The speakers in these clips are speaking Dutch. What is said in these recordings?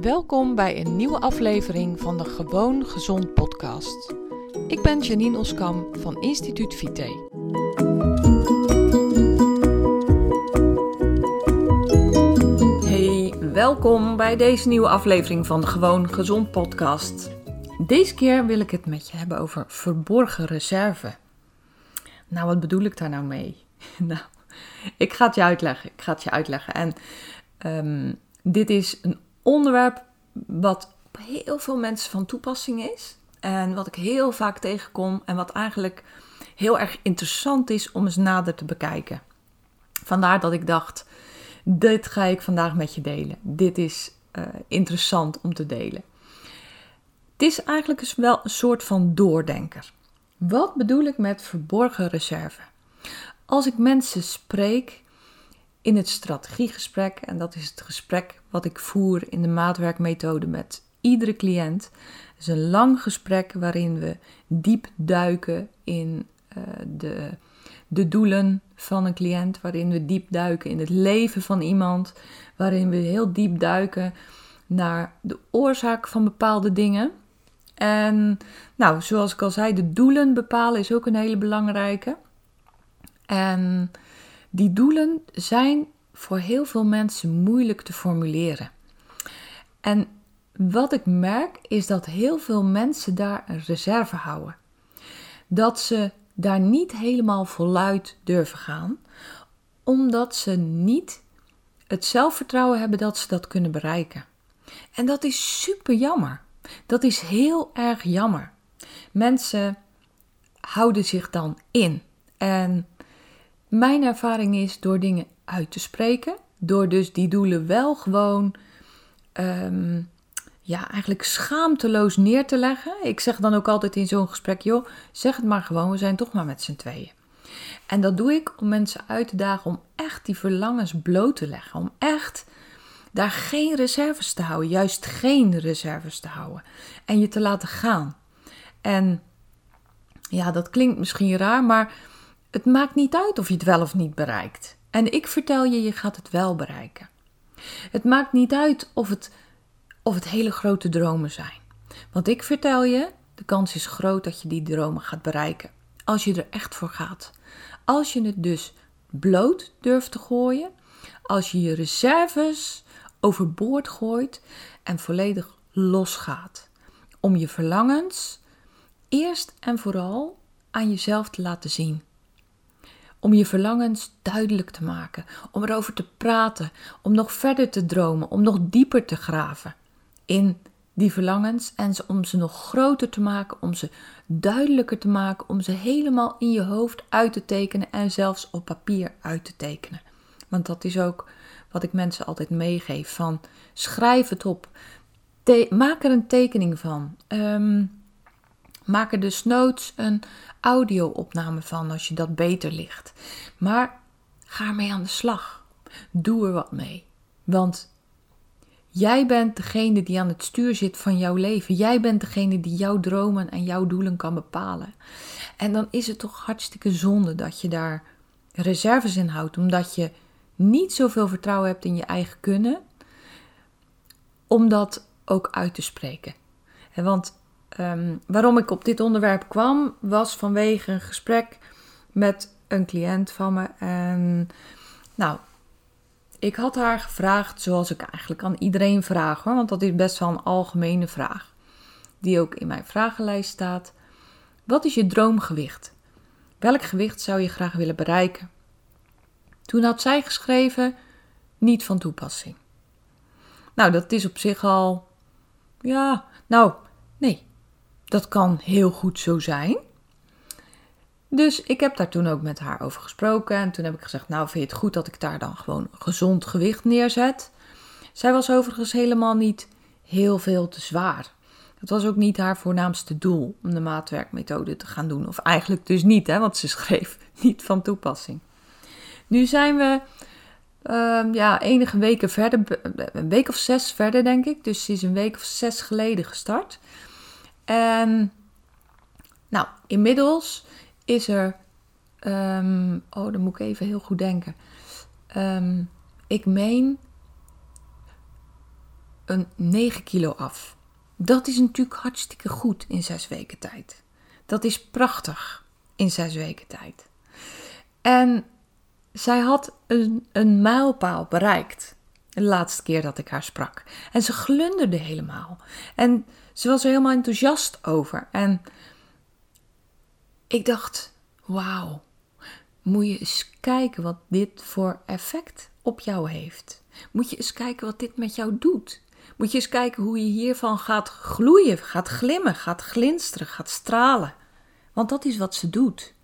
Welkom bij een nieuwe aflevering van de Gewoon Gezond podcast. Ik ben Janine Oskam van Instituut Vite. Hey, welkom bij deze nieuwe aflevering van de Gewoon Gezond podcast. Deze keer wil ik het met je hebben over verborgen reserve. Nou, wat bedoel ik daar nou mee? nou, ik ga het je uitleggen. Ik ga het je uitleggen. En ehm, dit is een onderwerp wat heel veel mensen van toepassing is. En wat ik heel vaak tegenkom en wat eigenlijk heel erg interessant is om eens nader te bekijken. Vandaar dat ik dacht, dit ga ik vandaag met je delen. Dit is uh, interessant om te delen. Het is eigenlijk wel een soort van doordenker. Wat bedoel ik met verborgen reserve? Als ik mensen spreek in het strategiegesprek, en dat is het gesprek wat ik voer in de maatwerkmethode met iedere cliënt. Het is een lang gesprek waarin we diep duiken in uh, de, de doelen van een cliënt, waarin we diep duiken in het leven van iemand, waarin we heel diep duiken naar de oorzaak van bepaalde dingen. En nou, zoals ik al zei, de doelen bepalen is ook een hele belangrijke. En die doelen zijn voor heel veel mensen moeilijk te formuleren. En wat ik merk is dat heel veel mensen daar een reserve houden. Dat ze daar niet helemaal voluit durven gaan, omdat ze niet het zelfvertrouwen hebben dat ze dat kunnen bereiken. En dat is super jammer. Dat is heel erg jammer. Mensen houden zich dan in. En mijn ervaring is door dingen uit te spreken, door dus die doelen wel gewoon ehm, ja, eigenlijk schaamteloos neer te leggen. Ik zeg dan ook altijd in zo'n gesprek, joh, zeg het maar gewoon, we zijn toch maar met z'n tweeën. En dat doe ik om mensen uit te dagen om echt die verlangens bloot te leggen, om echt daar geen reserves te houden, juist geen reserves te houden en je te laten gaan. En ja, dat klinkt misschien raar, maar het maakt niet uit of je het wel of niet bereikt. En ik vertel je, je gaat het wel bereiken. Het maakt niet uit of het, of het hele grote dromen zijn. Want ik vertel je, de kans is groot dat je die dromen gaat bereiken. Als je er echt voor gaat. Als je het dus bloot durft te gooien. Als je je reserves overboord gooit en volledig losgaat. Om je verlangens eerst en vooral aan jezelf te laten zien om je verlangens duidelijk te maken, om erover te praten, om nog verder te dromen, om nog dieper te graven in die verlangens en ze, om ze nog groter te maken, om ze duidelijker te maken, om ze helemaal in je hoofd uit te tekenen en zelfs op papier uit te tekenen. Want dat is ook wat ik mensen altijd meegeef: van schrijf het op, maak er een tekening van. Um, Maak er dus noods een audio-opname van als je dat beter ligt. Maar ga ermee aan de slag. Doe er wat mee. Want jij bent degene die aan het stuur zit van jouw leven. Jij bent degene die jouw dromen en jouw doelen kan bepalen. En dan is het toch hartstikke zonde dat je daar reserves in houdt, omdat je niet zoveel vertrouwen hebt in je eigen kunnen, om dat ook uit te spreken. Want Um, waarom ik op dit onderwerp kwam, was vanwege een gesprek met een cliënt van me. En nou, ik had haar gevraagd, zoals ik eigenlijk aan iedereen vraag want dat is best wel een algemene vraag, die ook in mijn vragenlijst staat. Wat is je droomgewicht? Welk gewicht zou je graag willen bereiken? Toen had zij geschreven: niet van toepassing. Nou, dat is op zich al. Ja, nou, nee, dat kan heel goed zo zijn. Dus ik heb daar toen ook met haar over gesproken. En toen heb ik gezegd: Nou, vind je het goed dat ik daar dan gewoon gezond gewicht neerzet? Zij was overigens helemaal niet heel veel te zwaar. Het was ook niet haar voornaamste doel om de maatwerkmethode te gaan doen. Of eigenlijk dus niet, hè, want ze schreef niet van toepassing. Nu zijn we uh, ja, enige weken verder, een week of zes verder, denk ik. Dus ze is een week of zes geleden gestart. En nou, inmiddels is er. Um, oh, dan moet ik even heel goed denken. Um, ik meen een 9 kilo af. Dat is natuurlijk hartstikke goed in zes weken tijd. Dat is prachtig in zes weken tijd. En zij had een, een mijlpaal bereikt. De laatste keer dat ik haar sprak. En ze glunderde helemaal. En ze was er helemaal enthousiast over. En ik dacht: wauw, moet je eens kijken wat dit voor effect op jou heeft. Moet je eens kijken wat dit met jou doet. Moet je eens kijken hoe je hiervan gaat gloeien, gaat glimmen, gaat glinsteren, gaat stralen. Want dat is wat ze doet.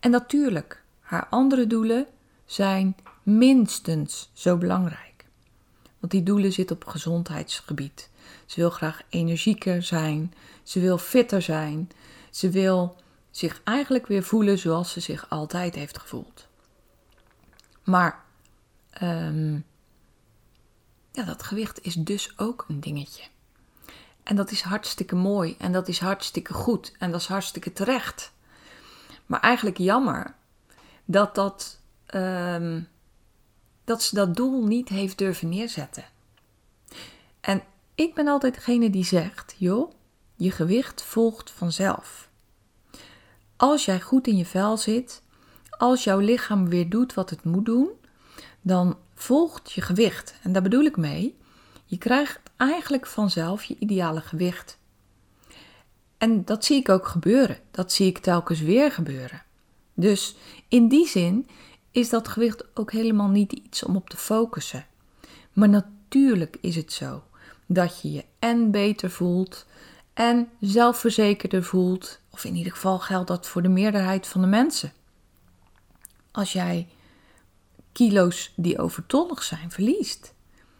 En natuurlijk, haar andere doelen zijn minstens zo belangrijk. Want die doelen zitten op gezondheidsgebied. Ze wil graag energieker zijn, ze wil fitter zijn, ze wil zich eigenlijk weer voelen zoals ze zich altijd heeft gevoeld. Maar um, ja, dat gewicht is dus ook een dingetje. En dat is hartstikke mooi en dat is hartstikke goed en dat is hartstikke terecht. Maar eigenlijk jammer dat, dat, um, dat ze dat doel niet heeft durven neerzetten. En ik ben altijd degene die zegt: joh, je gewicht volgt vanzelf. Als jij goed in je vel zit, als jouw lichaam weer doet wat het moet doen, dan volgt je gewicht. En daar bedoel ik mee, je krijgt eigenlijk vanzelf je ideale gewicht. En dat zie ik ook gebeuren. Dat zie ik telkens weer gebeuren. Dus in die zin is dat gewicht ook helemaal niet iets om op te focussen. Maar natuurlijk is het zo dat je je en beter voelt en zelfverzekerder voelt. Of in ieder geval geldt dat voor de meerderheid van de mensen. Als jij kilo's die overtollig zijn verliest.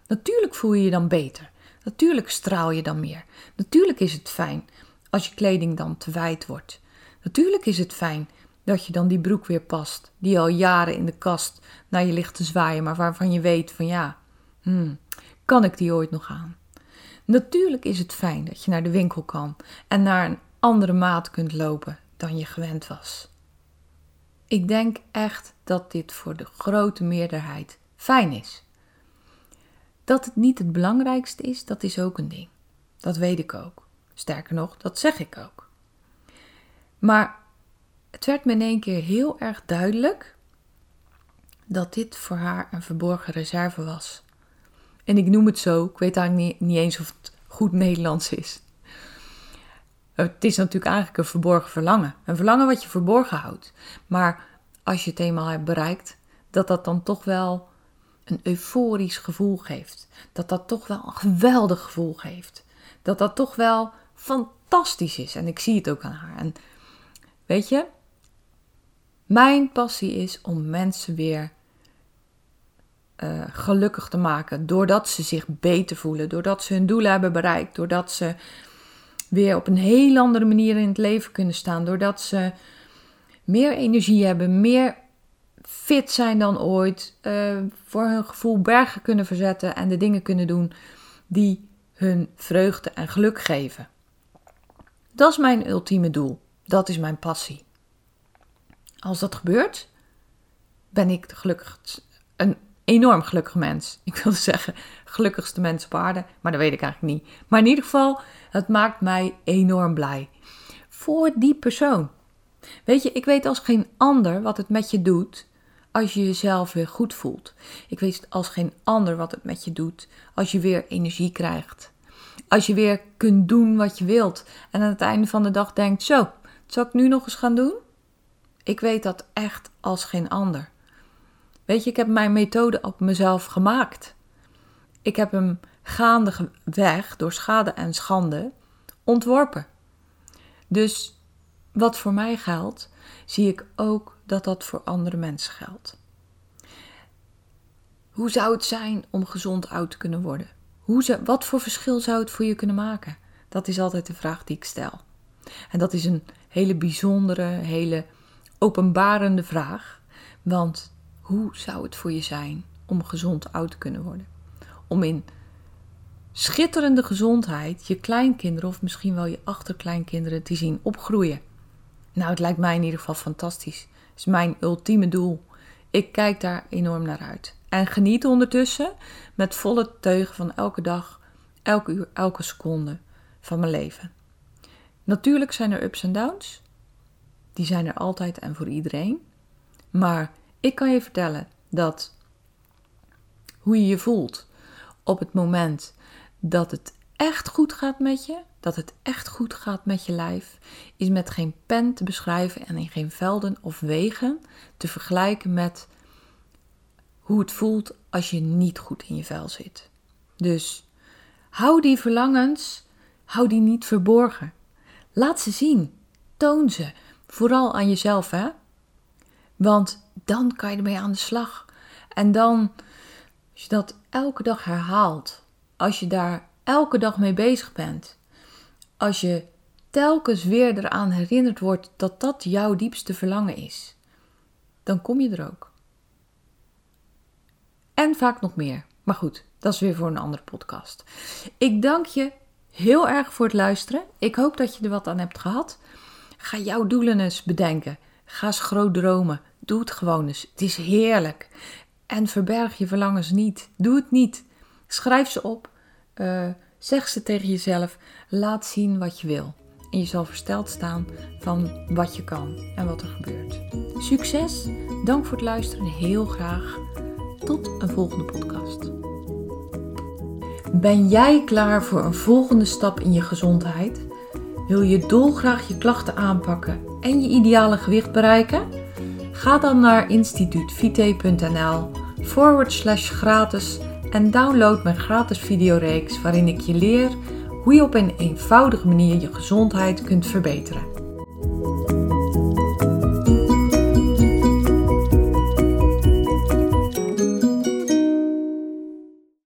Natuurlijk voel je je dan beter. Natuurlijk straal je dan meer. Natuurlijk is het fijn als je kleding dan te wijd wordt. Natuurlijk is het fijn dat je dan die broek weer past, die al jaren in de kast naar je ligt te zwaaien, maar waarvan je weet van ja, hmm, kan ik die ooit nog aan? Natuurlijk is het fijn dat je naar de winkel kan en naar een andere maat kunt lopen dan je gewend was. Ik denk echt dat dit voor de grote meerderheid fijn is. Dat het niet het belangrijkste is, dat is ook een ding. Dat weet ik ook. Sterker nog, dat zeg ik ook. Maar het werd me in één keer heel erg duidelijk dat dit voor haar een verborgen reserve was. En ik noem het zo, ik weet eigenlijk niet, niet eens of het goed Nederlands is. Het is natuurlijk eigenlijk een verborgen verlangen. Een verlangen wat je verborgen houdt. Maar als je het eenmaal hebt bereikt, dat dat dan toch wel een euforisch gevoel geeft. Dat dat toch wel een geweldig gevoel geeft. Dat dat toch wel fantastisch is. En ik zie het ook aan haar. En weet je, mijn passie is om mensen weer uh, gelukkig te maken. Doordat ze zich beter voelen. Doordat ze hun doelen hebben bereikt. Doordat ze weer op een heel andere manier in het leven kunnen staan. Doordat ze meer energie hebben, meer fit zijn dan ooit, uh, voor hun gevoel bergen kunnen verzetten en de dingen kunnen doen die hun vreugde en geluk geven. Dat is mijn ultieme doel. Dat is mijn passie. Als dat gebeurt, ben ik gelukkig, een enorm gelukkig mens. Ik wilde zeggen gelukkigste mens op aarde, maar dat weet ik eigenlijk niet. Maar in ieder geval, het maakt mij enorm blij. Voor die persoon. Weet je, ik weet als geen ander wat het met je doet als je jezelf weer goed voelt. Ik weet als geen ander wat het met je doet als je weer energie krijgt. Als je weer kunt doen wat je wilt en aan het einde van de dag denkt: Zo, zal ik nu nog eens gaan doen? Ik weet dat echt als geen ander. Weet je, ik heb mijn methode op mezelf gemaakt. Ik heb hem gaandeweg, door schade en schande, ontworpen. Dus wat voor mij geldt, zie ik ook dat dat voor andere mensen geldt. Hoe zou het zijn om gezond oud te kunnen worden? Hoe wat voor verschil zou het voor je kunnen maken? Dat is altijd de vraag die ik stel. En dat is een hele bijzondere, hele openbarende vraag. Want hoe zou het voor je zijn om gezond oud te kunnen worden? Om in schitterende gezondheid je kleinkinderen of misschien wel je achterkleinkinderen te zien opgroeien. Nou, het lijkt mij in ieder geval fantastisch. Het is mijn ultieme doel. Ik kijk daar enorm naar uit. En geniet ondertussen met volle teugen van elke dag, elke uur, elke seconde van mijn leven. Natuurlijk zijn er ups en downs. Die zijn er altijd en voor iedereen. Maar ik kan je vertellen dat hoe je je voelt op het moment dat het echt goed gaat met je, dat het echt goed gaat met je lijf, is met geen pen te beschrijven en in geen velden of wegen te vergelijken met hoe het voelt als je niet goed in je vel zit. Dus hou die verlangens, hou die niet verborgen. Laat ze zien, toon ze, vooral aan jezelf, hè? Want dan kan je ermee aan de slag. En dan, als je dat elke dag herhaalt, als je daar elke dag mee bezig bent, als je telkens weer eraan herinnerd wordt dat dat jouw diepste verlangen is, dan kom je er ook. En vaak nog meer. Maar goed, dat is weer voor een andere podcast. Ik dank je heel erg voor het luisteren. Ik hoop dat je er wat aan hebt gehad. Ga jouw doelen eens bedenken. Ga eens groot dromen. Doe het gewoon eens. Het is heerlijk. En verberg je verlangens niet. Doe het niet. Schrijf ze op. Uh, zeg ze tegen jezelf. Laat zien wat je wil. En je zal versteld staan van wat je kan en wat er gebeurt. Succes. Dank voor het luisteren. Heel graag. Tot een volgende podcast. Ben jij klaar voor een volgende stap in je gezondheid? Wil je dolgraag je klachten aanpakken en je ideale gewicht bereiken? Ga dan naar instituutvite.nl forward slash gratis en download mijn gratis videoreeks waarin ik je leer hoe je op een eenvoudige manier je gezondheid kunt verbeteren.